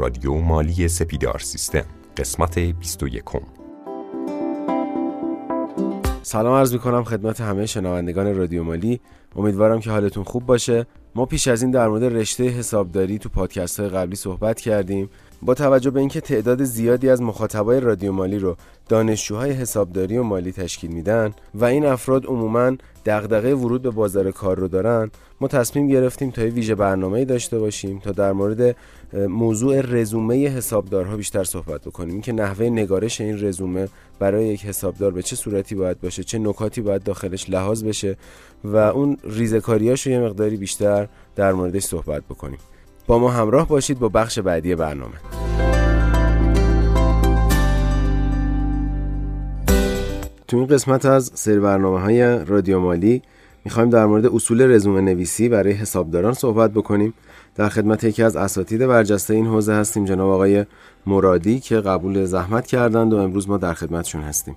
رادیو مالی سپیدار سیستم قسمت 21 سلام عرض می کنم خدمت همه شنوندگان رادیو مالی. امیدوارم که حالتون خوب باشه. ما پیش از این در مورد رشته حسابداری تو پادکست های قبلی صحبت کردیم. با توجه به اینکه تعداد زیادی از مخاطبای رادیو مالی رو دانشجوهای حسابداری و مالی تشکیل میدن و این افراد عموما دغدغه ورود به بازار کار رو دارن ما تصمیم گرفتیم تا ویژه برنامه‌ای داشته باشیم تا در مورد موضوع رزومه حسابدارها بیشتر صحبت بکنیم. اینکه نحوه نگارش این رزومه برای یک حسابدار به چه صورتی باید باشه چه نکاتی باید داخلش لحاظ بشه و اون ریزکاریاش رو یه مقداری بیشتر در موردش صحبت بکنیم. با ما همراه باشید با بخش بعدی برنامه. تو این قسمت از سری برنامه های رادیو مالی می‌خوایم در مورد اصول رزومه نویسی برای حسابداران صحبت بکنیم. در خدمت یکی از اساتید برجسته این حوزه هستیم جناب آقای مرادی که قبول زحمت کردند و امروز ما در خدمتشون هستیم.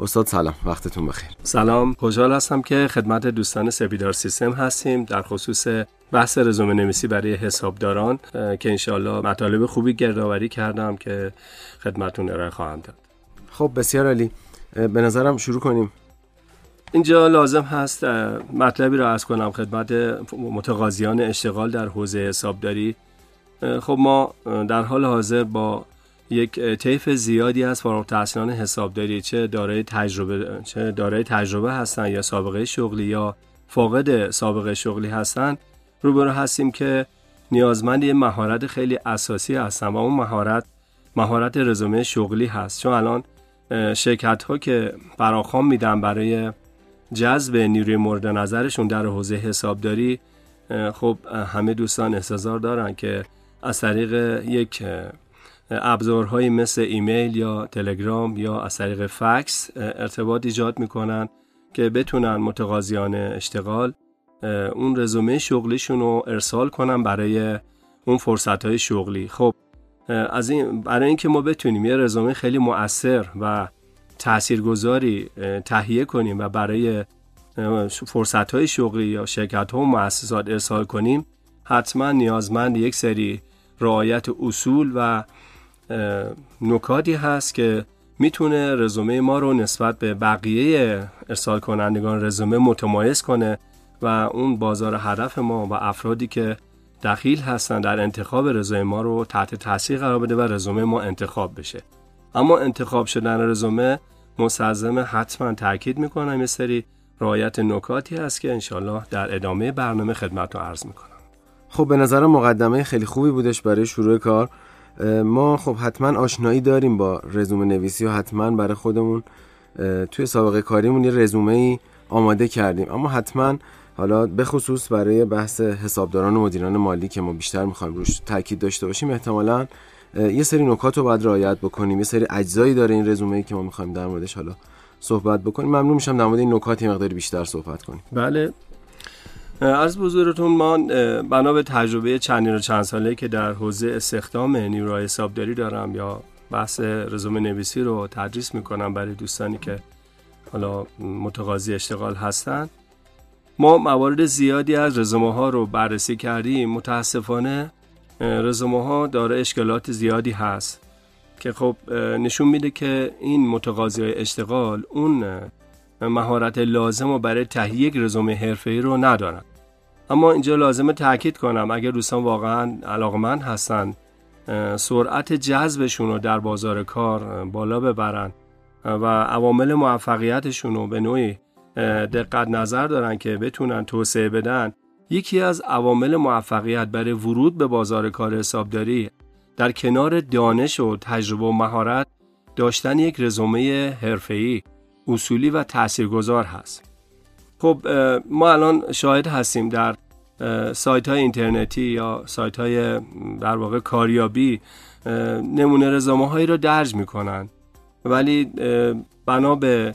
استاد سلام وقتتون بخیر. سلام خوشحال هستم که خدمت دوستان سپیدار سیستم هستیم. در خصوص بحث رزومه نویسی برای حسابداران که انشالله مطالب خوبی گردآوری کردم که خدمتون ارائه خواهم داد. خب بسیار عالی. به نظرم شروع کنیم. اینجا لازم هست مطلبی را از کنم خدمت متقاضیان اشتغال در حوزه حسابداری. خب ما در حال حاضر با یک طیف زیادی از فارغ التحصیلان حسابداری چه دارای تجربه چه دارای تجربه هستن یا سابقه شغلی یا فاقد سابقه شغلی هستن روبرو هستیم که نیازمند یه مهارت خیلی اساسی هستن و اون مهارت مهارت رزومه شغلی هست. چون الان شرکت ها که فراخوان میدن برای جذب نیروی مورد نظرشون در حوزه حسابداری خب همه دوستان احتضار دارن که از طریق یک ابزارهایی مثل ایمیل یا تلگرام یا از طریق فکس ارتباط ایجاد می‌کنن که بتونن متقاضیان اشتغال اون رزومه شغلیشون رو ارسال کنن برای اون فرصت های شغلی. خب از این برای اینکه ما بتونیم یه رزومه خیلی مؤثر و تاثیرگذاری تهیه کنیم و برای فرصت های شغلی یا شرکت ها و مؤسسات ارسال کنیم حتما نیازمند یک سری رعایت اصول و نکاتی هست که می‌تونه رزومه ما رو نسبت به بقیه ارسال کنندگان رزومه متمایز کنه و اون بازار هدف ما و افرادی که دخیل هستن در انتخاب رزومه ما رو تحت تاثیر قرار بده و رزومه ما انتخاب بشه. اما انتخاب شدن رزومه مستلزم حتما تاکید می‌کنم. یه سری رعایت نکاتی هست که انشالله در ادامه برنامه خدمت رو عرض می‌کنم. خب به نظر مقدمه خیلی خوبی بودش برای شروع کار. ما خب حتما آشنایی داریم با رزومه نویسی و حتما برای خودمون توی سابقه کاریمون یه رزومه ای آماده کردیم. اما حتما حالا به خصوص برای بحث حسابداران و مدیران مالی که ما بیشتر می‌خوایم روش تاکید داشته باشیم احتمالا یه سری نکات رو باید رعایت بکنیم. یه سری اجزایی داره این رزومه ای که ما می‌خوایم در موردش حالا صحبت بکنیم. ممنون میشم در مورد این نکات مقداری بیشتر صحبت کنیم. بله. از بزرگتون ما بنا به تجربه چندین و چند ساله که در حوزه استخدام نیروهای حسابداری دارم یا بحث رزومه نویسی رو تدریس می‌کنم برای دوستانی که حالا متقاضی اشتغال هستن. ما موارد زیادی از رزومه ها رو بررسی کردیم. متاسفانه رزومه ها داره اشکالات زیادی هست که خب نشون میده که این متقاضی اشتغال اون مهارت لازم و برای تهیه یک رزومه حرفه‌ای رو ندارن. اما اینجا لازمه تاکید کنم اگر دوستان واقعا علاقمند هستن سرعت جذبشون رو در بازار کار بالا ببرن و عوامل موفقیتشون رو به نوعی دقت نظر دارن که بتونن توسعه بدن. یکی از عوامل موفقیت برای ورود به بازار کار حسابداری در کنار دانش و تجربه و مهارت داشتن یک رزومه حرفه‌ای اصولی و تاثیرگذار هست. خب ما الان شاهد هستیم در سایت های اینترنتی یا سایت های در واقع کاریابی نمونه رزومه هایی رو درج می‌کنن. ولی بنا به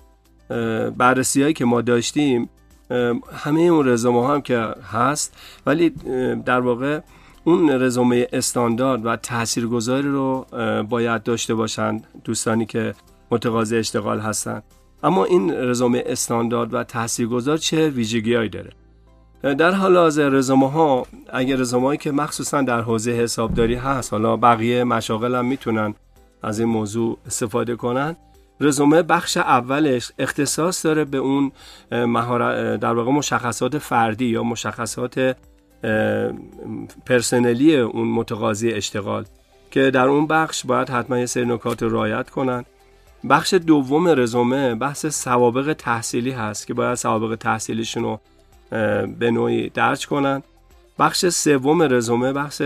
بررسی هایی که ما داشتیم همه اون رزومه هم که هست ولی در واقع اون رزومه استاندارد و تاثیرگذاری رو باید داشته باشند دوستانی که متقاضی اشتغال هستند اما این رزومه استاندارد و تاثیرگذار چه ویژگیهایی داره؟ در حال حاضر رزومه ها اگر رزومه هایی که مخصوصا در حوزه حسابداری هست حالا بقیه مشاغل هم می‌تونن از این موضوع استفاده کنن رزومه بخش اولش اختصاص داره به اون در واقع مشخصات فردی یا مشخصات پرسنلی اون متقاضی اشتغال که در اون بخش باید حتما یه سری نکات رعایت کنن. بخش دوم رزومه بحث سوابق تحصیلی هست که باید سوابق تحصیلیشون رو به نوعی درج کنن. بخش سوم رزومه بخش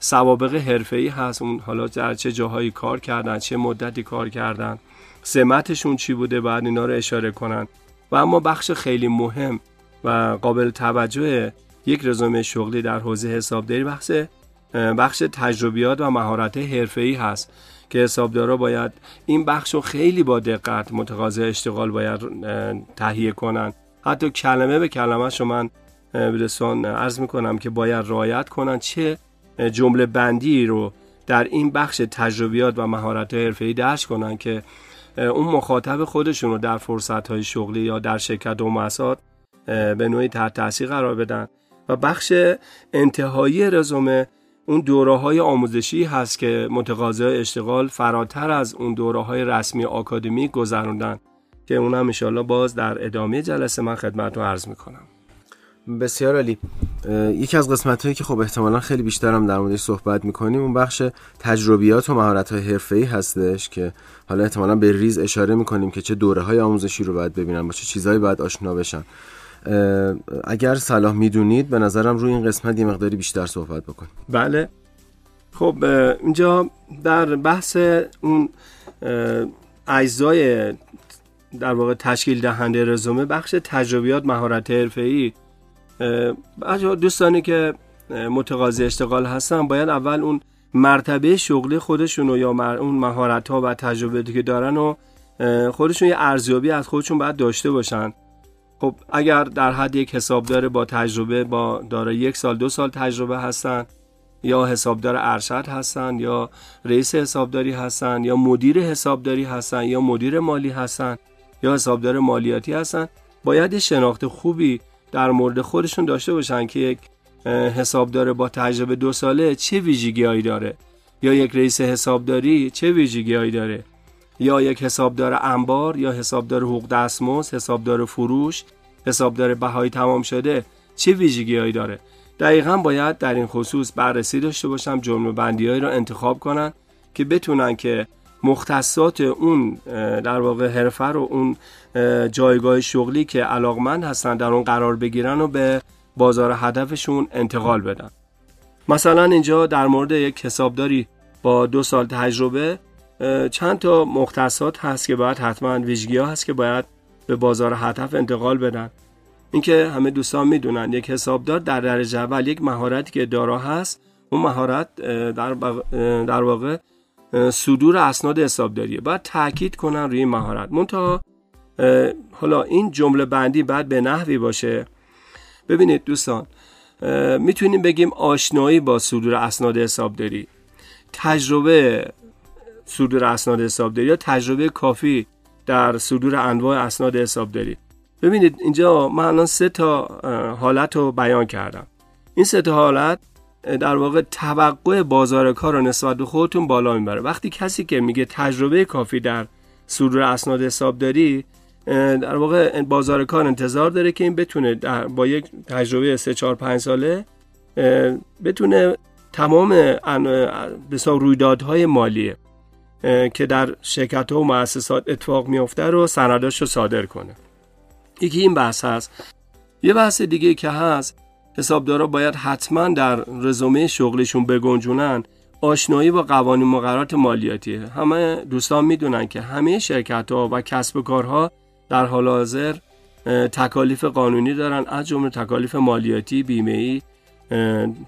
سوابق حرفه‌ای هست. اون حالا در چه جاهایی کار کردن چه مدتی کار کردن. سمتشون چی بوده باید اینا رو اشاره کنن. و اما بخش خیلی مهم و قابل توجه یک رزومه شغلی در حوزه حسابداری بخش بخش تجربیات و مهارت حرفه‌ای هست که حسابدارا باید این بخش رو خیلی با دقت متقاضی اشتغال باید تهیه کنن. حتی کلمه به کلمه شما من بدستان عرض می‌کنم که باید رعایت کنن چه جمله بندی رو در این بخش تجربیات و مهارت حرفه‌ای درش کنن که اون مخاطب خودشون رو در فرصت های شغلی یا در شرکت و مؤسسات به نوعی تحت تاثیر قرار بدن. و بخش انتهایی رزومه اون دوره های آموزشی هست که متقاضی اشتغال فراتر از اون دوره های رسمی آکادمی گذروندن که اون هم انشالله باز در ادامه جلسه من خدمت رو عرض می‌کنم. بسیار عالی. یکی از قسمت هایی که خب احتمالا خیلی بیشتر هم در موردش صحبت می‌کنیم اون بخش تجربیات و مهارت های حرفه ای هستش که حالا احتمالا به ریز اشاره می‌کنیم که چه دوره های آموزشی رو باید ببینن با چه چیزهایی باید آشنا بشن. اگر صلاح می‌دونید به نظرم روی این قسمت یه مقداری بیشتر صحبت بکن. بله. خب اینجا در بحث اون اجزای در واقع تشکیل دهنده رزومه بخش تجربیات مهارت حرفه‌ای دوستانی که متقاضی اشتغال هستن باید اول اون مرتبه شغلی خودشون یا اون مهارت ها و تجربه که دارن و خودشون یه ارزیابی از خودشون باید داشته باشن. خب اگر در حد یک حسابدار با تجربه با داره یک سال دو سال تجربه هستن یا حسابدار ارشد هستن یا رئیس حسابداری هستن یا مدیر حسابداری هستن یا مدیر مالی هستن یا حسابدار مالیاتی هستن باید شناخت خوبی در مورد خودشون داشته باشن که یک حسابدار با تجربه دو ساله چه ویژگیهایی داره؟ یا یک رئیس حسابداری چه ویژگیهایی داره؟ یا یک حسابدار انبار یا حسابدار حقوق دستمزد حسابدار فروش حسابدار بهای تمام شده چه ویژگیهایی داره؟ دقیقا باید در این خصوص بررسی داشته باشم جمله بندیهایی را انتخاب کنن که بتونن که مختصات اون در واقع حرفه رو اون جایگاه شغلی که علاقمند هستن در اون قرار بگیرن و به بازار هدفشون انتقال بدن. مثلا اینجا در مورد یک حسابداری با دو سال تجربه چند تا مختصات هست که باید حتما ویژگی هست که باید به بازار هدف انتقال بدن. اینکه همه دوستان می‌دونن یک حسابدار در درجه اول یک مهارتی که دارا هست اون مهارت در, در واقع صدور اسناد حسابداریه. باید تاکید کنن روی مهارت. منتها حالا این جمله بندی بعد به نحوی باشه. ببینید دوستان می‌تونیم بگیم آشنایی با صدور اسناد حسابداری. تجربه صدور اسناد حسابداری یا تجربه کافی در صدور انواع اسناد حسابداری. ببینید اینجا من الان سه تا حالت رو بیان کردم. این سه تا حالت در واقع توقع بازار کار رو نسبت به خودتون بالا می‌بره. وقتی کسی که میگه تجربه کافی در صدور اسناد حسابداری در واقع بازار کار انتظار داره که این بتونه با یک تجربه 3 4 5 ساله بتونه تمام بسیار رویدادهای مالی که در شرکت و مؤسسات اتفاق میفته رو سنداش رو صادر کنه. یکی این بحث هست. یه بحث دیگه که هست حسابدارا باید حتما در رزومه شغلشون بگنجونن آشنایی با قوانین مقررات مالیاتی. همه دوستان می‌دونن که همه شرکت ها و کسب و کارها در حال حاضر تکالیف قانونی دارن از جمله تکالیف مالیاتی بیمه ای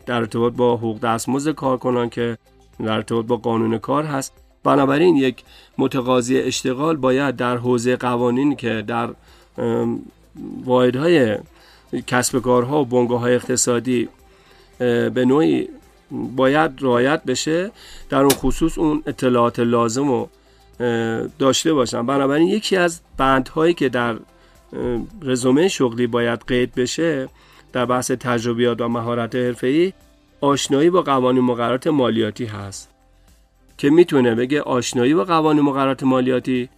در ارتباط با حقوق دستمزد کارکنان که در ارتباط با قانون کار هست. بنابراین یک متقاضی اشتغال باید در حوزه قوانین که در واحدهای کسب کارها و بنگاه های اقتصادی به نوعی باید رعایت بشه. در اون خصوص اون اطلاعات لازم رو داشته باشن بنابراین یکی از بندهایی که در رزومه شغلی باید قید بشه در بحث تجربیات و مهارت حرفه‌ای آشنایی با قوانین مقررات مالیاتی هست که می‌تونه بگه آشنایی با قوانین مقررات مالیاتی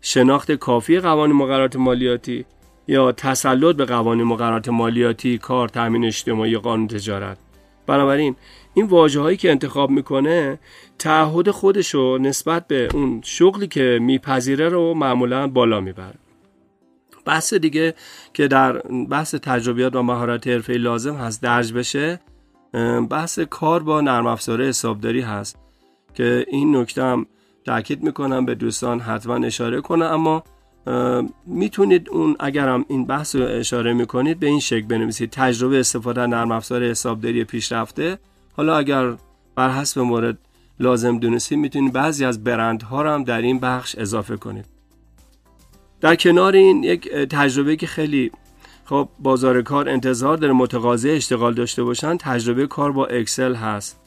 شناخت کافی قوانین مقررات مالیاتی یا تسلط به قوانین مقررات مالیاتی کار تامین اجتماعی قانون تجارت. بنابراین این واجه هایی که انتخاب می‌کنه تعهد خودش رو نسبت به اون شغلی که میپذیره رو معمولا بالا می‌بره. بحث دیگه که در بحث تجربیات و مهارت حرفه لازم هست درج بشه بحث کار با نرم افزار حسابداری هست که این نکته هم تاکید می‌کنم به دوستان حتما اشاره کنه اما می‌تونید اون اگرم این بحث رو اشاره می‌کنید به این شکل بنویسید. تجربه استفاده نرم افزار حسابداری پیشرفته. حالا اگر بر حسب مورد لازم دونستید می‌تونید بعضی از برندها رو هم در این بخش اضافه کنید. در کنار این یک تجربه که خیلی خب بازار کار انتظار داره متقاضی اشتغال داشته باشن تجربه کار با اکسل هست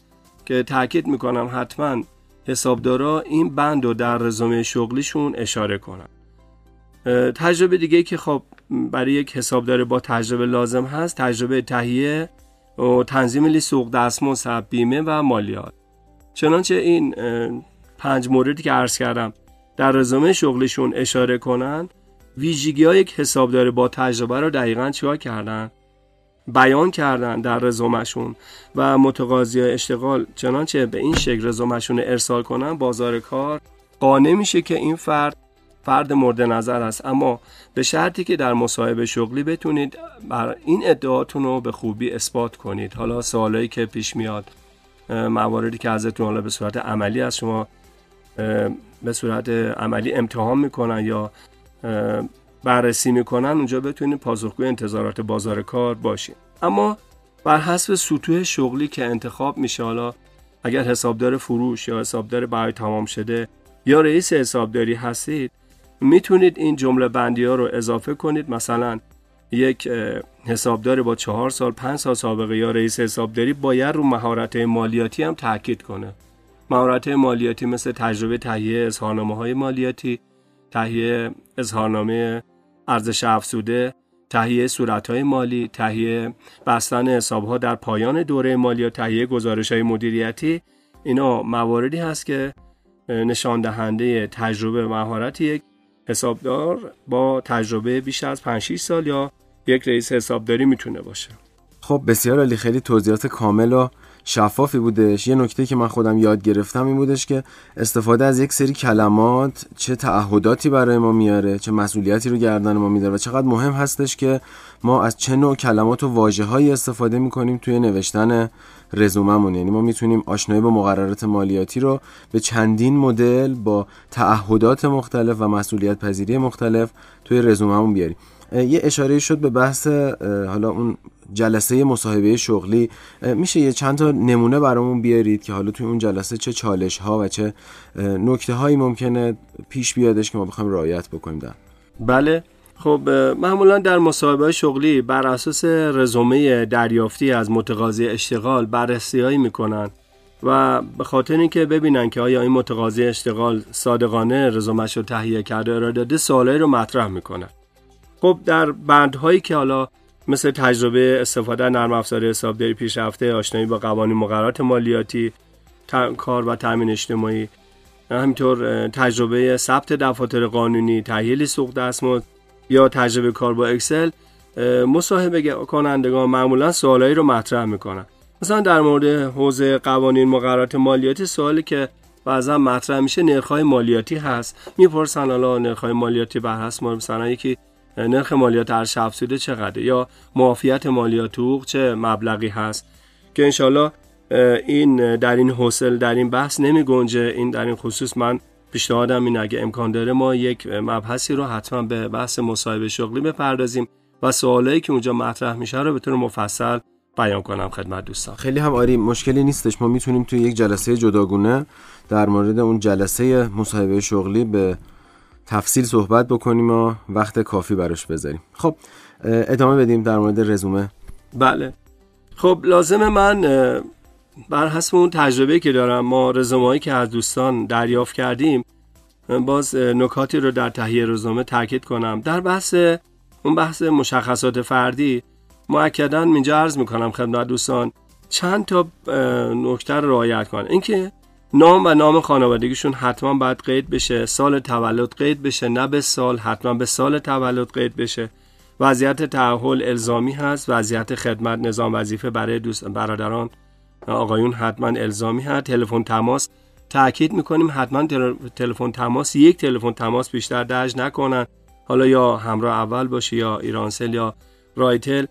که تاکید می‌کنم حتما حسابدارا این بند رو در رزومه شغلیشون اشاره کنن. تجربه دیگه که خب برای یک حسابدار با تجربه لازم هست تجربه تهیه و تنظیم لیست حقوق دستمزد بیمه و مالیات. چنانچه این پنج موردی که عرض کردم در رزومه شغلشون اشاره کنن ویژگی های یک حسابدار با تجربه رو دقیقا چیکار کردن؟ بیان کردن در رزومشون و متقاضی اشتغال چنانچه به این شکل رزومشون ارسال کنن بازار کار قانع میشه که این فرد فرد مورد نظر است. اما به شرطی که در مصاحبه شغلی بتونید بر این ادعاتون رو به خوبی اثبات کنید. حالا سوالایی که پیش میاد مواردی که ازتون حالا به صورت عملی از شما به صورت عملی امتحان می‌کنن یا بررسی می‌کنن اونجا بتونید پاسخگوی انتظارات بازار کار باشید. اما بر حسب سطوح شغلی که انتخاب میشه حالا اگر حسابدار فروش یا حسابدار برای تمام شده یا رئیس حسابداری هستید می‌تونید این جمله بندی ها رو اضافه کنید. مثلا یک حسابدار با چهار سال پنج سال سابقه یا رئیس حسابداری باید رو مهارت مالیاتی هم تاکید کنه. مهارت مالیاتی مثل تجربه تهیه اظهارنامه های مالیاتی تهیه اظهارنامه ارزش افزوده تهیه های مالی تهیه بستن حسابها در پایان دوره مالی و تهیه گزارش های مدیریتی. اینا مواردی هست که نشان دهنده تجربه مهارت یک حسابدار با تجربه بیش از 5 6 سال یا یک رئیس حسابداری می‌تونه باشه. خب بسیار عالی. خیلی توضیحات کامل و شفافی بودش. یه نکته که من خودم یاد گرفتم این بودش که استفاده از یک سری کلمات چه تعهداتی برای ما میاره چه مسئولیتی رو گردن ما میداره و چقدر مهم هستش که ما از چه نوع کلمات و واژه استفاده می‌کنیم توی نوشتن رزوممون. یعنی ما می‌تونیم آشنایی با مقررات مالیاتی رو به چندین مدل با تعهدات مختلف و مسئولیت پذیری مختلف توی رزوممون بیاریم. یه اشاره شد به بحث حالا اون جلسه مصاحبه شغلی. میشه یه چند تا نمونه برامون بیارید که حالا توی اون جلسه چه چالش ها و چه نکته هایی ممکنه پیش بیادش که ما بخوایم رعایت بکنیم در. بله. خب معمولا در مصاحبه شغلی بر اساس رزومه دریافتی از متقاضی اشتغال بررسی هایی می‌کنن و به خاطر اینکه ببینن که آیا این متقاضی اشتغال صادقانه رزومش رو تهیه کرده ارائه داده سوالایی رو مطرح می‌کنن خب در بندهایی که حالا مثل تجربه استفاده نرم افزار حسابداری پیشرفته آشنایی با قوانین مقررات مالیاتی کار و تامین اجتماعی همینطور تجربه ثبت دفاتر قانونی تهیه لیست دستمزد یا تجربه کار با اکسل مصاحبه کنندگان معمولا سوالایی رو مطرح می‌کنن. مثلا در مورد حوزه قوانین مقررات مالیاتی سوالی که بعضا مطرح میشه نرخ‌های مالیاتی هست. می‌پرسن حالا نرخ‌های مالیاتی بر حسب مثلا یکی نرخ مالیات ارزش افزوده چقدره یا معافیت مالیات حقوق چه مبلغی هست. که انشالله این در این حوصل در این بحث نمی گنجه این در این خصوص من پیشنهادم این اگه امکان داره ما یک مبحثی رو حتما به بحث مصاحبه شغلی بپردازیم و سوالایی که اونجا مطرح میشه رو به طور مفصل بیان کنم خدمت دوستان. خیلی هم آری مشکلی نیستش. ما می‌تونیم توی یک جلسه جداگونه در مورد اون جلسه مصاحبه شغلی به تفصیل صحبت بکنیم و وقت کافی براش بذاریم. خب ادامه بدیم در مورد رزومه. بله. خب لازم من بر حسب اون تجربه که دارم ما رزومه که از دوستان دریافت کردیم باز نکاتی رو در تهیه رزومه تاکید کنم. در بحث اون بحث مشخصات فردی معکدا اینجا عرض می‌کنم خدمت دوستان چند تا نکته رو رعایت کن. اینکه نام و نام خانوادگیشون حتما باید قید بشه سال تولد قید بشه نه به سال حتما به سال تولد قید بشه. وضعیت تعهل الزامی هست وضعیت خدمت نظام وظیفه برای دوست برادران آقایون حتما الزامی هست. تلفن تماس. تاکید می‌کنیم حتما تلفن تماس یک تلفن تماس بیشتر درج نکنن. حالا یا همراه اول باشه یا ایرانسل یا رایتل.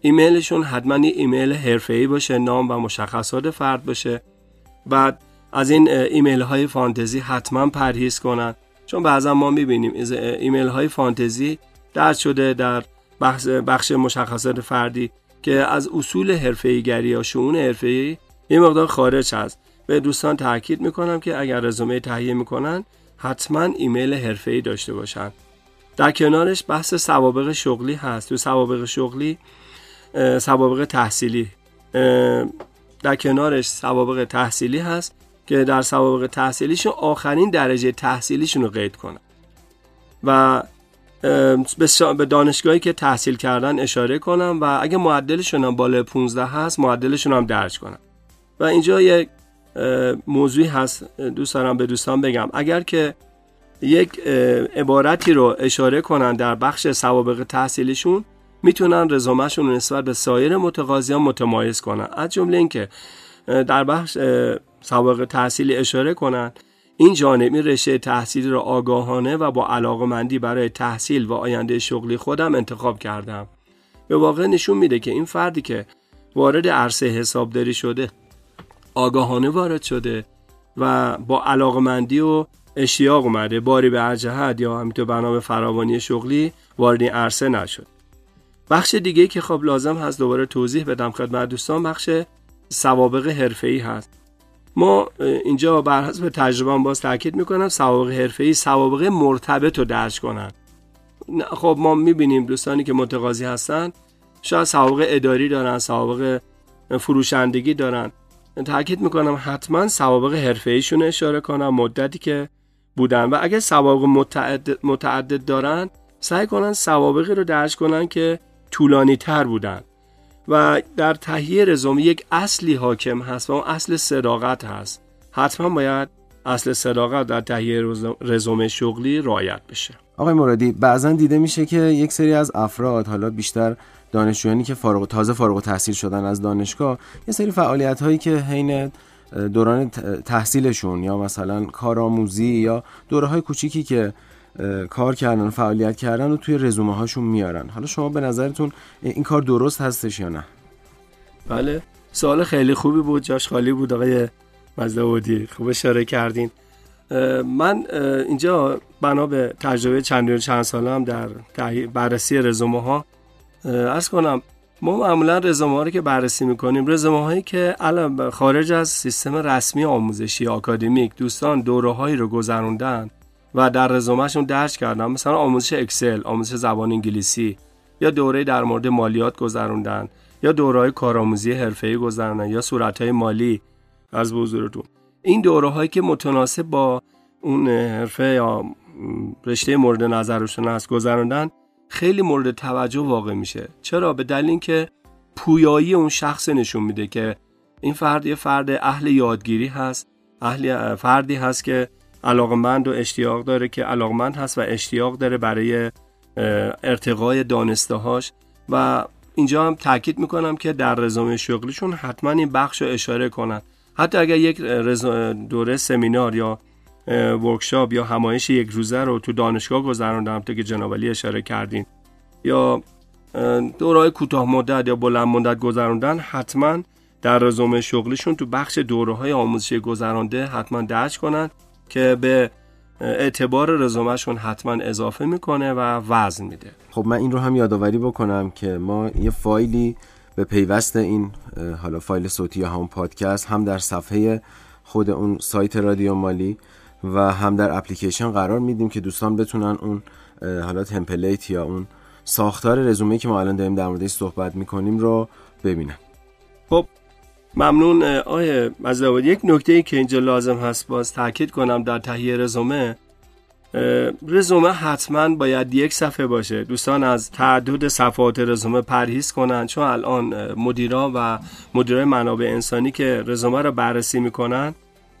ایمیلشون حتما یه ایمیل حرفه‌ای باشه نام و مشخصات فرد باشه. بعد از این ایمیل های فانتزی حتما پرهیز کنن. چون بعضا ما می‌بینیم ایمیل های فانتزی درج شده در بخش, مشخصات فردی که از اصول حرفه‌ایگری یا شؤون حرفه‌ای این مقدار خارج هست. به دوستان تاکید می‌کنم که اگر رزومه تهیه می‌کنن حتما ایمیل حرفه‌ای داشته باشن. در کنارش بحث سوابق شغلی هست. تو سوابق شغلی سوابق تحصیلی. در کنارش سوابق تحصیلی هست که در سوابق تحصیلیشون آخرین درجه تحصیلیشون رو قید کنن. و به دانشگاهی که تحصیل کردن اشاره کنم و اگه معدلشون هم بالای 15 هست معدلشون هم درج کنم اینجا یک موضوعی هست. دوست دارم به دوستان بگم. اگر که یک عبارتی رو اشاره کنن در بخش سوابق تحصیلیشون می‌تونن رزومهشون نسبت به سایر متقاضیان متمایز کنن. از جمله اینکه در بخش سوابق تحصیلی اشاره کنن. این جانبی رشته تحصیلی را آگاهانه و با علاقمندی برای تحصیل و آینده شغلی خودم انتخاب کردم. به واقع نشون میده که این فردی که وارد عرصه حسابداری شده آگاهانه وارد شده و با علاقمندی و اشتیاق اومده. باری به هر جهت یا همینطور برنامه فراوانی شغلی وارد این عرصه نشد. بخش دیگه که خب لازم هست دوباره توضیح بدم خدمت دوستان بخش سوابق حرفه‌ای هست. ما اینجا بر حسب تجربه باز تاکید می‌کنم سوابق حرفه‌ای سوابق مرتبط رو درج کنن. خب ما می‌بینیم دوستانی که متقاضی هستن شاید سوابق اداری دارن سوابق فروشندگی دارن. تاکید می‌کنم حتما سوابق حرفه‌ایشون اشاره کنم مدتی که بودن. و اگر سوابق متعدد, متعدد دارن سعی کنن سوابقی رو درج کنن که طولانی تر بودن. و در تهیه رزومه یک اصلی حاکم هست و اون اصل صداقت هست. حتما باید اصل صداقت در تهیه رزومه شغلی رعایت بشه. آقای مرادی بعضا دیده میشه که یک سری از افراد حالا بیشتر دانشجویانی که فارغ تازه فارغ تحصیل شدن از دانشگاه یه سری فعالیت هایی که حین دوران تحصیلشون یا مثلا کارآموزی یا دوره های کوچیکی که کار کردن فعالیت کردن و توی رزومه هاشون میارن. حالا شما به نظرتون این کار درست هستش یا نه؟ بله. سوال خیلی خوبی بود. جاش خالی بود. آقای مزدودی خوب اشاره کردین. من اینجا بنا به تجربه چند چند ساله هم در بررسی رزومه ها از کنم ما معمولا رزومه رو که بررسی می‌کنیم رزومه هایی که خارج از سیستم رسمی آموزشی آکادمیک دوستان دوره هایی رو گذروندن و در رزومهشون درج کردن مثلا آموزش اکسل آموزش زبان انگلیسی یا دوره در مورد مالیات گذروندن یا دوره کارآموزی حرفه‌ای گذروندن یا صورتهای مالی از بزرگتون این دوره هایی که متناسب با اون حرفه یا رشته مورد نظرشون هست گذروندن خیلی مورد توجه واقع میشه. چرا؟ به دلیل اینکه پویایی اون شخص نشون میده که این فرد یه فرد اهل یادگیری هست اهل فردی هست که علاقمند و اشتیاق داره که علاقمند هست و اشتیاق داره برای ارتقای دانسته هاش و اینجا هم تاکید می‌کنم که در رزومه شغلیشون حتما این بخش رو اشاره کنن. حتی اگر یک دوره سمینار یا ورکشاپ یا همایش یک روزه رو تو دانشگاه گذروندم تا که جنابالی اشاره کردین. یا دورهای کوتاه مدت یا بلند مدت گذروندن حتما در رزومه شغلیشون تو بخش دوره های آموزشی گذرانده حتما درج کنن که به اعتبار رزومهشون حتما اضافه می‌کنه و وزن میده. خب من این رو هم یادآوری بکنم که ما یه فایلی به پیوست این حالا فایل صوتی یا همون پادکست هم در صفحه خود اون سایت رادیو مالی و هم در اپلیکیشن قرار میدیم که دوستان بتونن اون حالا تمپلیت یا اون ساختار رزومه که ما الان داریم در موردش صحبت می‌کنیم رو ببینن. خب ممنون آیه مزدواد یک نکته ای که اینجا لازم هست باز تاکید کنم در تهیه رزومه رزومه حتما باید یک صفحه باشه. دوستان از تعدد صفحات رزومه پرهیز کنن چون الان مدیران و مدیرای منابع انسانی که رزومه رو بررسی می‌کنن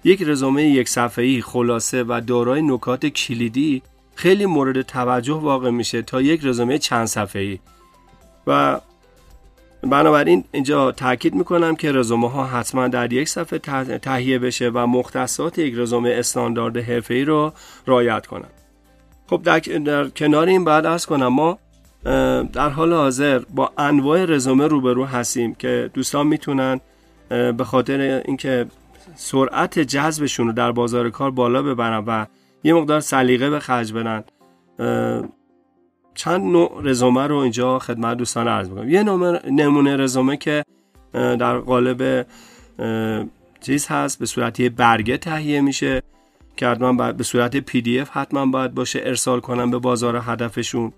یک رزومه یک صفحه‌ای خلاصه و دارای نکات کلیدی خیلی مورد توجه واقع میشه تا یک رزومه چند صفحه‌ای. و بنابراین اینجا تاکید می‌کنم که رزومه ها حتما در یک صفحه تهیه بشه و مختصات یک رزومه استاندارد حرفه‌ای رو رعایت کنم خب در, در کنار این بعد از کنم ما در حال حاضر با انواع رزومه روبرو هستیم که دوستان می‌تونن به خاطر اینکه سرعت جذبشون رو در بازار کار بالا ببرن و یه مقدار سلیقه به خرج بدن. چند نوع رزومه رو اینجا خدمت دوستان عرض می‌کنم. یه نمونه رزومه که در قالب چیز هست به صورت یه برگه تهیه میشه که حتما به صورت پی دی اف حتما باید باشه ارسال کنم به بازار هدفشون.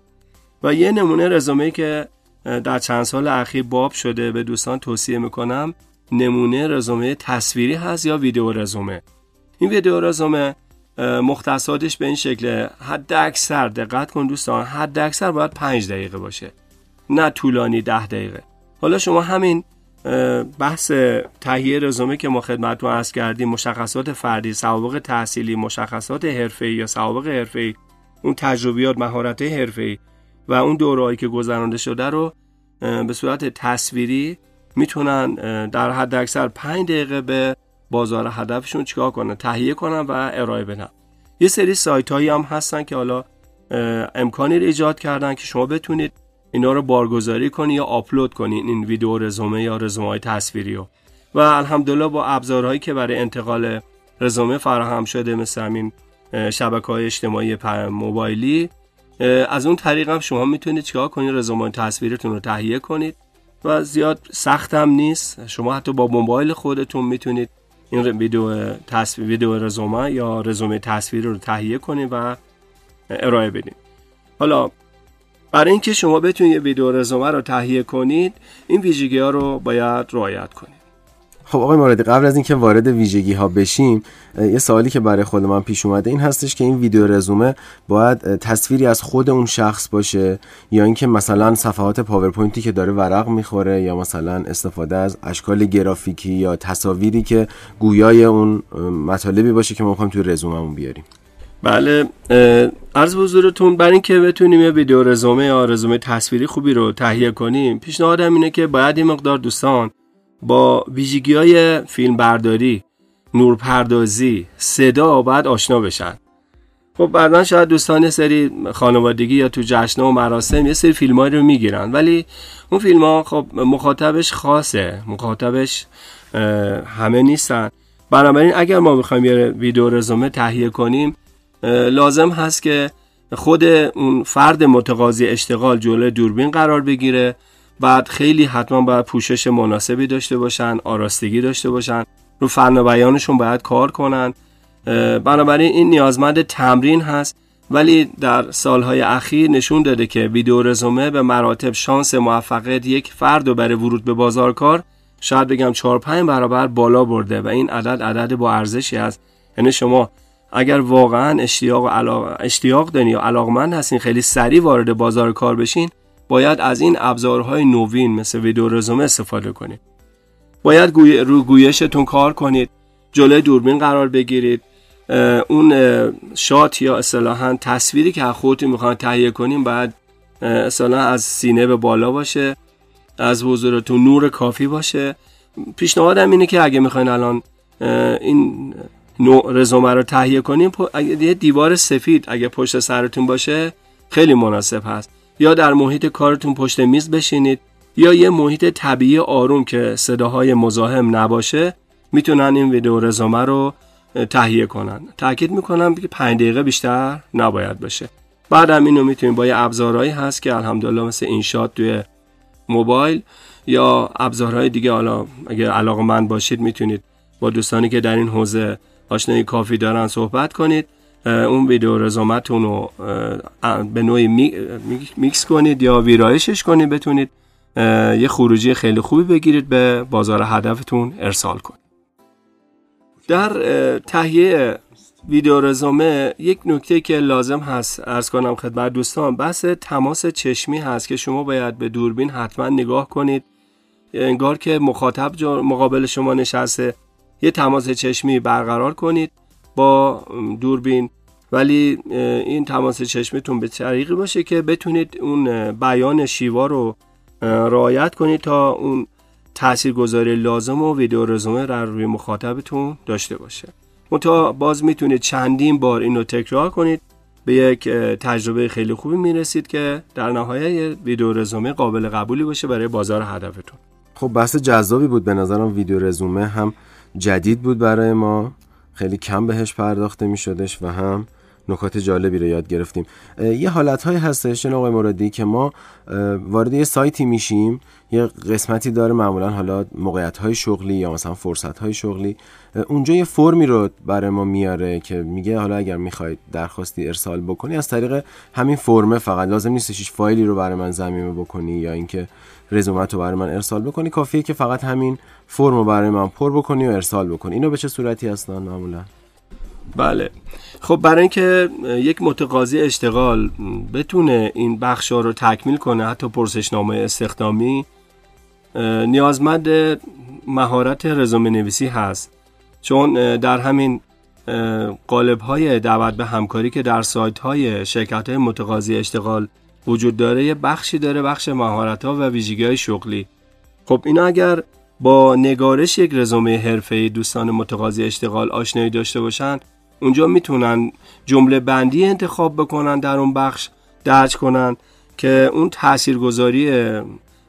و یه نمونه رزومه که در چند سال اخیر باب شده به دوستان توصیه می‌کنم نمونه رزومه تصویری هست یا ویدیو رزومه؟ این ویدیو رزومه مختصاتش به این شکل حد اکثر دقت کن دوستان حد اکثر باید پنج دقیقه باشه. نه طولانی ده دقیقه. حالا شما همین بحث تهیه رزومه که ما خدمتتون عرض کردیم مشخصات فردی سوابق تحصیلی مشخصات حرفه‌ای یا سوابق حرفه‌ای اون تجربیات مهارت حرفه‌ای و اون دورهایی که گذرانده شده رو به صورت تصویری می‌تونن در حد اکثر 5 دقیقه به بازار هدفشون چیکار کنن تهیه کنن و ارائه بدن. یه سری سایت هایی هم هستن که حالا امکانی رو ایجاد کردن که شما بتونید اینا رو بارگذاری کنی یا آپلود کنین این ویدیو رزومه یا رزومه های تصویری رو. و الحمدلله با ابزارهایی که برای انتقال رزومه فراهم شده مثل همین شبکه های اجتماعی موبایلی از اون طریق هم شما می‌تونید چیکار کنید رزومه تصویرتون رو تهیه کنید. و زیاد سخت هم نیست. شما حتی با موبایل خودتون می‌تونید این ویدیو تصویر ویدیو رزومه یا رزومه تصویر رو تهیه کنید و ارائه بدید. حالا برای اینکه شما بتونید ویدیو رزومه رو تهیه کنید این ویژگی ها رو باید رعایت کنید. خب آقای موردی قبل از اینکه وارد ویژگی ها بشیم یه سوالی که برای خود من پیش اومده این هستش که این ویدیو رزومه باید تصویری از خود اون شخص باشه یا اینکه مثلا صفحات پاورپوینتی که داره ورق می‌خوره یا مثلا استفاده از اشکال گرافیکی یا تصاویری که گویای اون مطالبی باشه که ما می‌خوایم توی رزوممون بیاریم. بله عرض حضورتون برای اینکه بتونیم یه ویدیو رزومه یا رزومه تصویری خوبی رو تهیه کنیم پیشنهادم اینه که باید یه مقدار دوستان با ویژگی های فیلم برداری نورپردازی صدا باید آشنا بشن. خب بعدا شاید دوستان سری خانوادگی یا تو جشن و مراسم یه سری فیلم رو می‌گیرن. ولی اون فیلم ها خب مخاطبش خاصه. مخاطبش همه نیستن. بنابراین اگر ما بخوایم یه ویدیو رزومه تهیه کنیم لازم هست که خود اون فرد متقاضی اشتغال جلوی دوربین قرار بگیره. بعد خیلی حتما باید پوشش مناسبی داشته باشن آراستگی داشته باشن. رو فن بیانشون باید کار کنن. بنابراین این نیازمند تمرین هست. ولی در سالهای اخیر نشون داده که ویدیو رزومه به مراتب شانس موفقیت یک فرد و برای ورود به بازار کار شاید بگم 4 5 برابر بالا برده و این عدد عدد با ارزشی است یعنی شما اگر واقعا اشتیاق و علاق... اشتیاق دارین یا علاقمند هستین خیلی سریع وارد بازار کار بشین باید از این ابزارهای نوین مثل ویدیو رزومه استفاده کنید. باید گوی... رو گویشتون کار کنید جلوی دوربین قرار بگیرید. اون شات یا اصطلاحا تصویری که خودتون می‌خوان تهیه کنیم باید اصطلاحا از سینه به بالا باشه از حضورتون نور کافی باشه. پیشنهادم اینه که اگه می‌خواین الان این نوع رزومه رو تهیه کنیم یه دیوار سفید اگه پشت سرتون باشه خیلی مناسب هست. یا در محیط کارتون پشت میز بشینید یا یه محیط طبیعی آروم که صداهای مزاحم نباشه می‌تونن این ویدیو رزومه رو تهیه کنن. تاکید می‌کنم که 5 دقیقه بیشتر نباید باشه. بعدم اینو می‌تونید با یه ابزارهایی هست که الحمدلله مثل اینشات توی موبایل یا ابزارهای دیگه حالا اگه علاقه من باشید می‌تونید با دوستانی که در این حوزه آشنایی کافی دارن صحبت کنید. اون ویدیو رزومتون رو به نوعی میکس کنید یا ویرایشش کنید بتونید یه خروجی خیلی خوبی بگیرید به بازار هدفتون ارسال کنید. در تهیه ویدیو رزومه یک نکته که لازم هست ارز کنم خدمت دوستان بحث تماس چشمی هست که شما باید به دوربین حتما نگاه کنید. انگار که مخاطب مقابل شما نشسته یه تماس چشمی برقرار کنید با دوربین. ولی این تماس چشمتون به طریقی باشه که بتونید اون بیان شیوا رو رعایت کنید تا اون تاثیرگذاری لازم و ویدیو رزومه در روی مخاطبتون داشته باشه. منتها باز می‌تونید چندین بار اینو تکرار کنید. به یک تجربه خیلی خوبی می‌رسید که در نهایت ویدیو رزومه قابل قبولی باشه برای بازار هدفتون. خب بحث جذابی بود. به نظرم ویدیو رزومه هم جدید بود برای ما. خیلی کم بهش پرداخته می شدش و هم نکات جالبی رو یاد گرفتیم. یه حالت های هستش آقای مرادی که ما وارد یه سایتی میشیم یه قسمتی داره معمولا حالا موقعیت های شغلی یا مثلا فرصت های شغلی اونجا یه فرمی رو برای ما میاره که میگه حالا اگر می‌خواید درخواستی ارسال بکنی از طریق همین فرمه فقط. لازم نیستش هیچ فایلی رو برای من زمینه بکنی یا اینکه رزومت رو برای من ارسال بکنی. کافیه که فقط همین فرم رو برای من پر بکنی و ارسال بکنی. اینو به چه صورتی هستن معمولا؟ بله. خب برای اینکه یک متقاضی اشتغال بتونه این بخش رو تکمیل کنه حتی پرسشنامه استخدامی نیازمند مهارت رزومه نویسی هست. چون در همین قالب های دعوت به همکاری که در سایت های شرکت های متقاضی اشتغال وجود داره یه بخشی داره بخش مهارت ها و ویژگی های شغلی. خب اینا اگر با نگارش یک رزومه حرفه‌ای دوستان متقاضی اشتغال آشنایی داشته باشند اونجا می‌تونن جمله بندی انتخاب بکنن در اون بخش درج کنن که اون تاثیرگذاری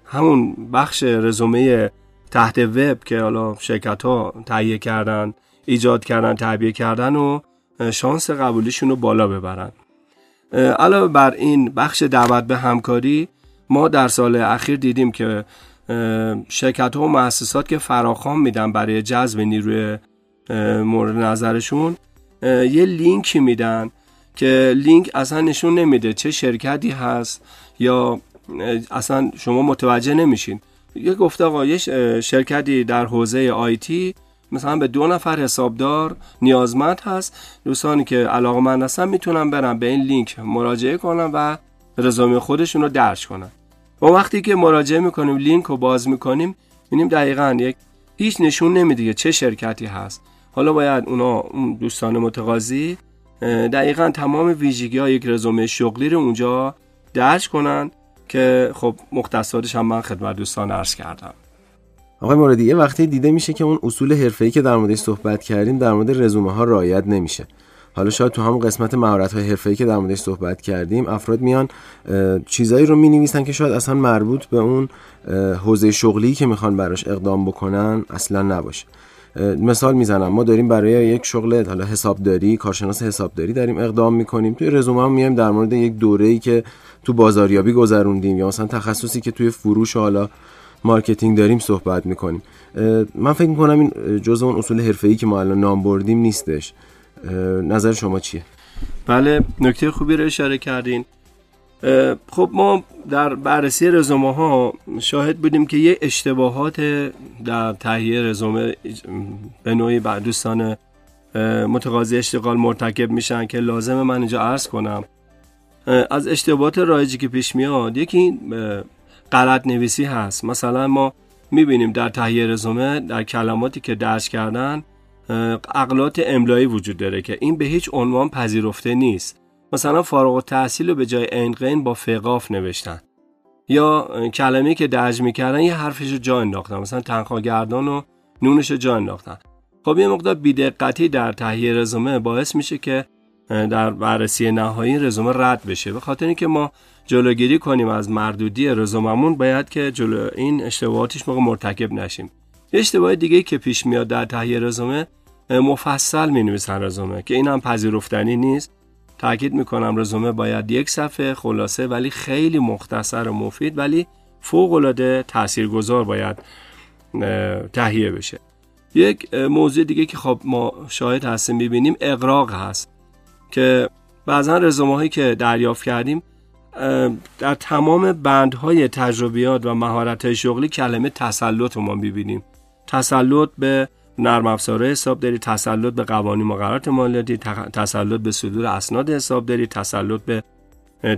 همون بخش رزومه تحت وب که حالا شرکت ها تهیه کردن ایجاد کردن تعبیه کردن و شانس قبولیشون رو بالا ببرن. علاوه بر این بخش دعوت به همکاری ما در سال اخیر دیدیم که شرکت ها و مؤسسات که فراخوان میدن برای جذب نیروی مورد نظرشون یه لینکی میدن که لینک اصلا نشون نمیده چه شرکتی هست یا اصلا شما متوجه نمیشین. یه گفته آقا یه شرکتی در حوزه آیتی مثلا به دو نفر حسابدار نیازمند هست. دوستانی که علاقه من هستن می‌تونن برن به این لینک مراجعه کنن و رزومه خودشون رو درج کنن. و وقتی که مراجعه می‌کنیم لینک رو باز می‌کنیم ببینیم دقیقا یک هیچ نشون نمیده چه شرکتی هست. حالا باید اونا اون دوستان متقاضی دقیقا تمام ویژگی های یک رزومه شغلی رو اونجا درج کنن که خب مختصاتش هم من خدمت دوستان عرض کردم. آقای موردی یه وقتی دیده میشه که اون اصول حرفه‌ای که در موردش صحبت کردیم در مورد رزومه ها رعایت نمیشه. حالا شاید تو همون قسمت مهارت های حرفه‌ای که در موردش صحبت کردیم افراد میان چیزایی رو می‌نویسن که شاید اصلا مربوط به اون حوزه شغلی که می‌خوان براش اقدام بکنن اصلا نباشه. مثال می‌زنم. ما داریم برای یک شغل حالا حسابداری کارشناس حسابداری داریم اقدام می‌کنیم. توی رزومه هم میایم در مورد یک دوره‌ای که تو بازاریابی گذروندیم یا مثلا تخصصی که توی فروش حالا marketing داریم صحبت می‌کنیم. من فکر می‌کنم این جزء اون اصول حرفه‌ای که ما الان نام بردیم نیستش. نظر شما چیه؟ بله نکته خوبی رو اشاره کردین. خب ما در بررسی رزومه ها شاهد بودیم که یه اشتباهات در تهیه رزومه به نوعی بر دوستان متقاضی اشتغال مرتکب میشن که لازم من اینجا عرض کنم. از اشتباهات رایجی که پیش میاد یکی غلط نویسی هست. مثلا ما می‌بینیم در تهیه رزومه در کلماتی که درج کردن اقلات املایی وجود داره که این به هیچ عنوان پذیرفته نیست. مثلا فارغ و تحصیل رو به جای عین با فقاف نوشتن. یا کلمه که درج می‌کردن یه حرفش رو جا انداختن. مثلا تنخوا گردان و نونش رو جا انداختن. خب یه مقدار بیدقتی در تهیه رزومه باعث میشه که در بررسی نهایی رزومه رد بشه. به خاطر اینکه ما جلوگیری کنیم از مردودی رزوممون باید که جلو این اشتباهاتش موقع مرتکب نشیم. یه اشتباه دیگه که پیش میاد در تهیه رزومه مفصل می نویسن رزومه که این هم پذیرفتنی نیست. تاکید می‌کنم رزومه باید یک صفحه خلاصه ولی خیلی مختصر و مفید ولی فوق العاده تاثیرگذار باید تهیه بشه. یک موضوع دیگه که خب ما شاهد هستیم می‌بینیم اقراق هست که بعضا رزومه هایی که دریافت کردیم در تمام بندهای تجربیات و مهارت شغلی کلمه تسلط رو ما می‌بینیم. تسلط به نرم افزارهای حسابداری تسلط به قوانین مقررات مالیاتی تسلط به صدور اسناد حسابداری تسلط به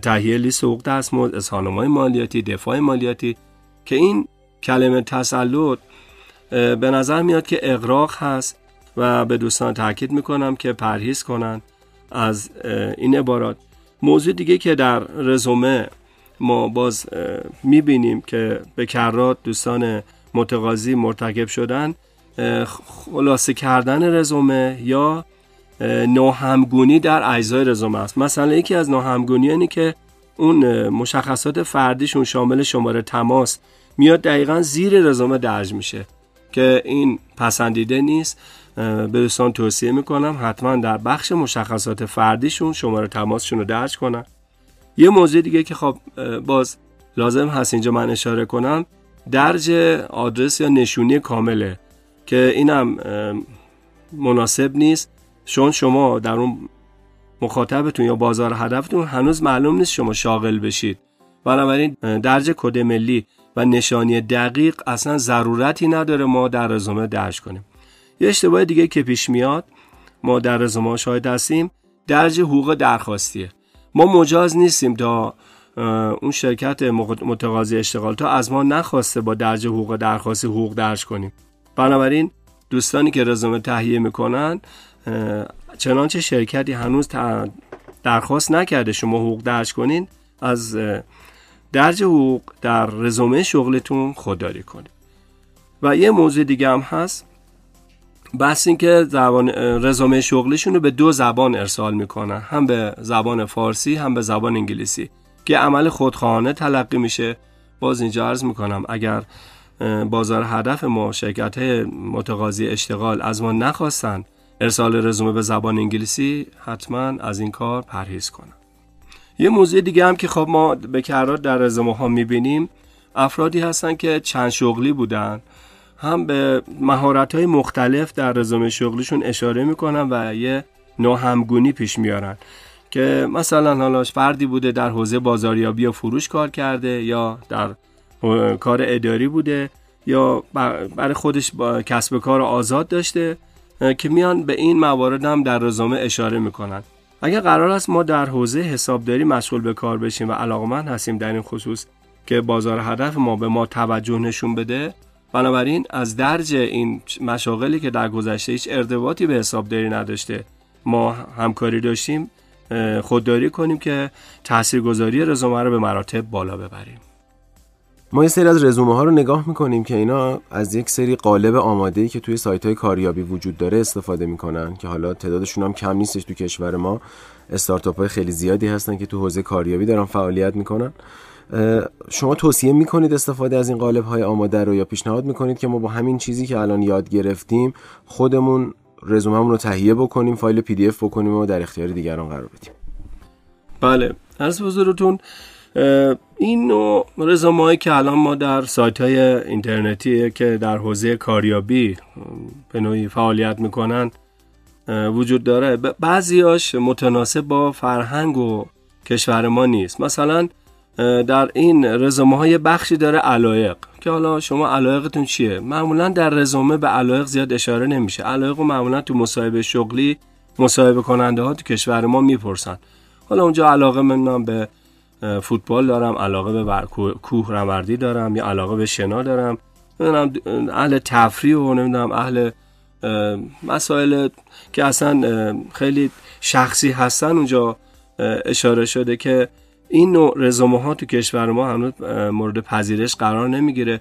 تهیه لیست حقوق دستمزد اظهارنامه‌های مالیاتی دفاع مالیاتی که این کلمه تسلط به نظر میاد که اقراق هست و به دوستان تاکید می‌کنم که پرهیز کنن از این عبارات. موضوع دیگه که در رزومه ما باز می‌بینیم که به کرات دوستان متقاضی مرتکب شدن خلاصه کردن رزومه یا ناهمگونی در اجزای رزومه است. مثلا یکی از ناهمگونی اینه که اون مشخصات فردیشون شامل شماره تماس میاد دقیقا زیر رزومه درج میشه که این پسندیده نیست. به دوستان توصیه می‌کنم حتما در بخش مشخصات فردیشون شماره تماسشون رو درج کنن. یه موضوع دیگه که خب باز لازم هست اینجا من اشاره کنم درج آدرس یا نشونی کامله. که اینم مناسب نیست. چون شما در اون مخاطبتون یا بازار هدفتون هنوز معلوم نیست شما شاغل بشید. بنابراین درج کد ملی و نشانی دقیق اصلا ضرورتی نداره ما در رزومه درج کنیم. یه اشتباه دیگه که پیش میاد ما در رزومه شاهد هستیم درج حقوق درخواستیه. ما مجاز نیستیم تا اون شرکت متقاضی اشتغال تا از ما نخواسته با درج حقوق درخواستی حقوق درج کنیم. بنابراین دوستانی که رزومه تهیه می‌کنن چنانچه شرکتی هنوز درخواست نکرده شما حقوق درج کنین از درج حقوق در رزومه شغلتون خودداری کنید و یه موضوع دیگه هم هست بس اینکه زبان رزومه شغلیشون رو به دو زبان ارسال می‌کنن هم به زبان فارسی هم به زبان انگلیسی که عمل خودخواهانه تلقی میشه. باز اینجا عرض می‌کنم اگر بازار هدف ما شرکت متقاضی اشتغال از ما نخواستن ارسال رزومه به زبان انگلیسی حتما از این کار پرهیز کنن. یه موضوع دیگه هم که خب ما به کرات در رزومه ها می‌بینیم افرادی هستن که چند شغلی بودن هم به مهارت های مختلف در رزومه شغلیشون اشاره می‌کنن و یه ناهمگونی پیش میارن که مثلا حالا فردی بوده در حوزه بازاریابی و فروش کار کرده یا در کار اداری بوده یا برای خودش با کسب کار آزاد داشته که میان به این موارد هم در رزومه اشاره می‌کنن. اگر قرار است ما در حوزه حسابداری مشغول به کار بشیم و علاقمند هستیم در این خصوص که بازار هدف ما به ما توجه نشون بده بنابراین از درج این مشاغلی که در گذشته هیچ ارتباطی به حسابداری نداشته ما همکاری داشتیم خودداری کنیم که تاثیرگذاری رزومه رو به مراتب بالا ببریم. ما یه سری از رزومه ها رو نگاه می‌کنیم که اینا از یک سری قالب آماده ای که توی سایت های کاریابی وجود داره استفاده می‌کنن که حالا تعدادشون هم کم نیستش تو کشور ما. استارتاپ های خیلی زیادی هستن که تو حوزه کاریابی دارن فعالیت می‌کنن. شما توصیه می‌کنید استفاده از این قالب های آماده رو یا پیشنهاد می‌کنید که ما با همین چیزی که الان یاد گرفتیم خودمون رزوممون رو تهیه بکنیم فایل پی دی اف بکنیم و در اختیار دیگران قرار بدیم؟ بله. از بزرگتون این نوع رزومه که الان ما در سایت های اینترنتی که در حوزه کاریابی به نوعی فعالیت می‌کنن وجود داره. بعضیاش متناسب با فرهنگ و کشور ما نیست. مثلا در این رزومه های بخشی داره علایق که حالا شما علایقتون چیه؟ معمولا در رزومه به علایق زیاد اشاره نمیشه. علایق و معمولا تو مصاحبه شغلی مصاحبه کننده ها تو کشور ما می‌پرسن. حالا اونجا علاقه من به فوتبال دارم علاقه به کوه روردی دارم یا علاقه به شنا دارم. نمی‌دونم اهل تفریح و نمی‌دونم اهل مسائل که اصلا خیلی شخصی هستن اونجا اشاره شده که این نوع رزومه ها تو کشور ما هنوز مورد پذیرش قرار نمی‌گیره.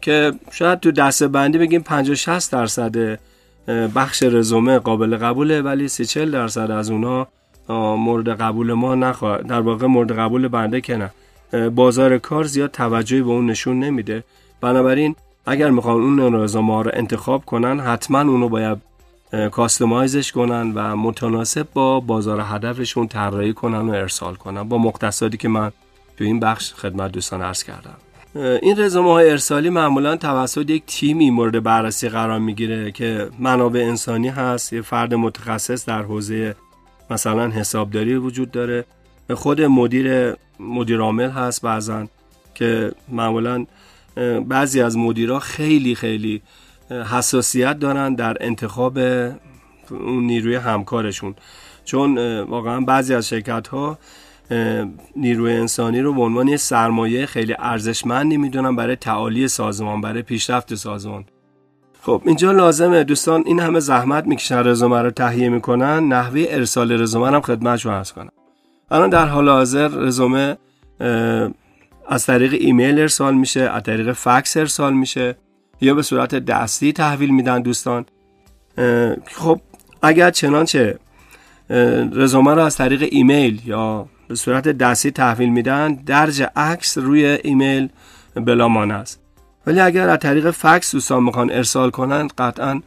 که شاید تو دسته بندی بگیم 50 60 درصد بخش رزومه قابل قبوله ولی 30 40 درصد از اونها مورد قبول ما نخواهد در واقع مورد قبول بنده که نه. بازار کار زیاد توجهی به اون نشون نمیده. بنابراین اگر می‌خوان اون رزومه ها رو انتخاب کنن حتما اونو باید کاستمایزش کنن و متناسب با بازار هدفشون طراحی کنن و ارسال کنن. با مقتصادی که من تو این بخش خدمت دوستان عرض کردم. این رزومه های ارسالی معمولا توسط یک تیمی مورد بررسی قرار می‌گیره که منابع انسانی هست. یه فرد متخصص در حوزه مثلا حسابداری وجود داره. خود مدیر مدیر عامل هست بعضا که معمولا بعضی از مدیرها خیلی خیلی حساسیت دارن در انتخاب اون نیروی همکارشون. چون واقعا بعضی از شرکت ها نیروی انسانی رو به عنوان یه سرمایه خیلی ارزشمندی می‌دونن برای تعالی سازمان برای پیشرفت سازمان. خب اینجا لازمه. دوستان این همه زحمت می‌کشن رزومه رو تهیه می‌کنن. نحوه ارسال رزومه هم خدمتشون هست کنم. الان در حال حاضر رزومه از طریق ایمیل ارسال میشه از طریق فکس ارسال میشه یا به صورت دستی تحویل میدن دوستان. خب اگر چنانچه رزومه رو از طریق ایمیل یا به صورت دستی تحویل میدن درج عکس روی ایمیل بلامانع است. ولی اگر از طریق فکس دوستان می‌خوان ارسال کنن قطعا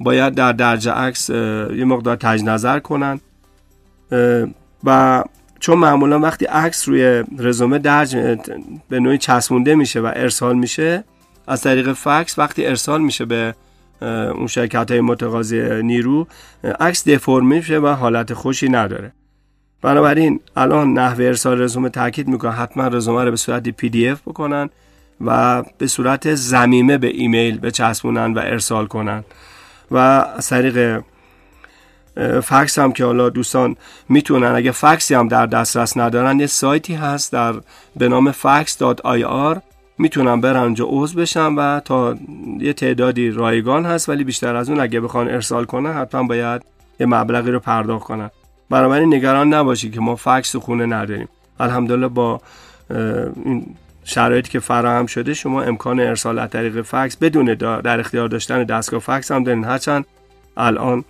باید در درج عکس یه مقدار تجدید نظر کنن. و چون معمولا وقتی عکس روی رزومه درج به نوعی چسبونده میشه و ارسال میشه از طریق فکس وقتی ارسال میشه به اون شرکت های متقاضی نیرو عکس دفرم میشه و حالت خوشی نداره. بنابراین الان نحوه ارسال رزومه تاکید می‌کنه حتما رزومه رو به صورت PDF بکنن. و به صورت ضمیمه به ایمیل بچسبونن و ارسال کنن. و از طریق فکس هم که حالا دوستان می‌تونن اگه فکسی هم در دسترس ندارن یه سایتی هست در به نام fax.ir می‌تونن برن اونجا عضو بشن و تا یه تعدادی رایگان هست ولی بیشتر از اون اگه بخوان ارسال کنن حتما باید یه مبلغی رو پرداخت کنن. بنابراین نگران نباشی که ما فکس خونه نداریم. الحمدلله با این شرایطی که فراهم شده شما امکان ارسال از طریق فکس بدون در اختیار داشتن دستگاه فکس هم دارین. هرچند الان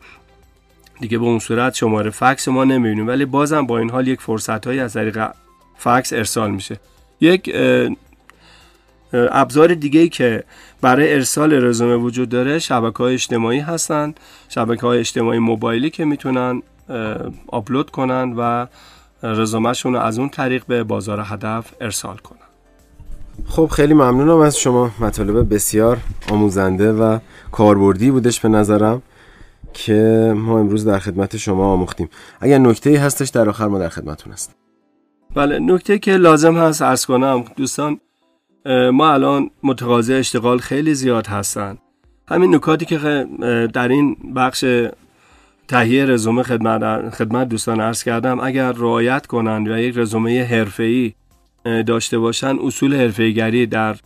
دیگه به اون صورت شماره فکس ما نمی‌بینیم ولی بازم با این حال یک فرصت هایی از طریق فکس ارسال میشه. یک ابزار دیگه ای که برای ارسال رزومه وجود داره شبکه های اجتماعی هستن. شبکه های اجتماعی موبایلی که می‌تونن آپلود کنن و رزومهشون رو از اون طریق به بازار هدف ارسال کنن. خب خیلی ممنونم از شما. مطالب بسیار آموزنده و کاربردی بودش به نظرم که ما امروز در خدمت شما آموختیم. اگر نکته ای هستش در آخر ما در خدمتون هست بله نکته که لازم هست ارز کنم دوستان ما الان متقاضی اشتغال خیلی زیاد هستن. همین نکاتی که در این بخش تهیه رزومه خدمت, خدمت دوستان عرض کردم اگر رعایت کنند و یک رزومه حرفه‌ای داشته باشن اصول حرفه‌ایگری در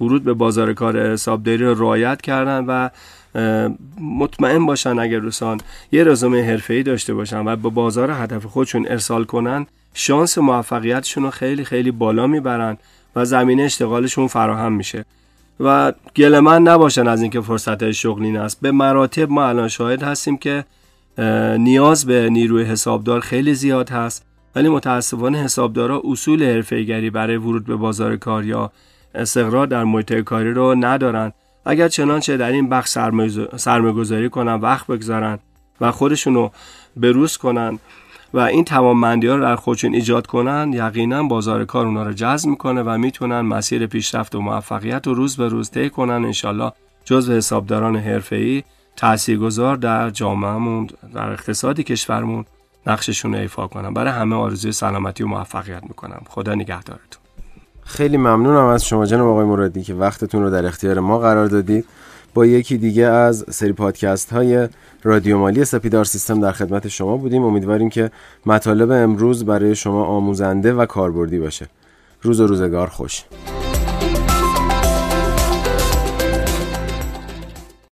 ورود به بازار کار حسابداری رو رعایت کردن و مطمئن باشن اگر دوستان یه رزومه حرفه‌ای داشته باشن و به بازار هدف خودشون ارسال کنن شانس موفقیتشون رو خیلی خیلی بالا می‌برن و زمینه اشتغالشون فراهم میشه. و گلمن نباشن از اینکه فرصت شغلی است به مراتب ما الان شاهد هستیم که نیاز به نیروی حسابدار خیلی زیاد هست. ولی متاسفانه حسابدارا اصول حرفه‌ایگری برای ورود به بازار کار یا استقرار در محیط کاری رو ندارن. اگر چنانچه در این بخش سرمایه گذاری کنن وقت بگذارن و خودشونو بروز کنن و این توانمندی ها رو در خودشون ایجاد کنن یقینا بازار کار اونا رو جذب می‌کنه و می‌تونن مسیر پیشرفت و موفقیت رو روز به روز طی کنن. انشالله جزو حسابداران حرفه‌ای تاثیرگذار در جامعهمون در اقتصادی کشورمون نقششون رو ایفا کنن برای همه آرزوی سلامتی و موفقیت می‌کنم. خدا نگهدارتون. خیلی ممنونم از شما جناب آقای مرادی که وقتتون رو در اختیار ما قرار دادید. با یکی دیگه از سری پادکست های رادیو مالی سپیدار سیستم در خدمت شما بودیم. امیدواریم که مطالب امروز برای شما آموزنده و کاربردی باشه. روز و روزگار خوش.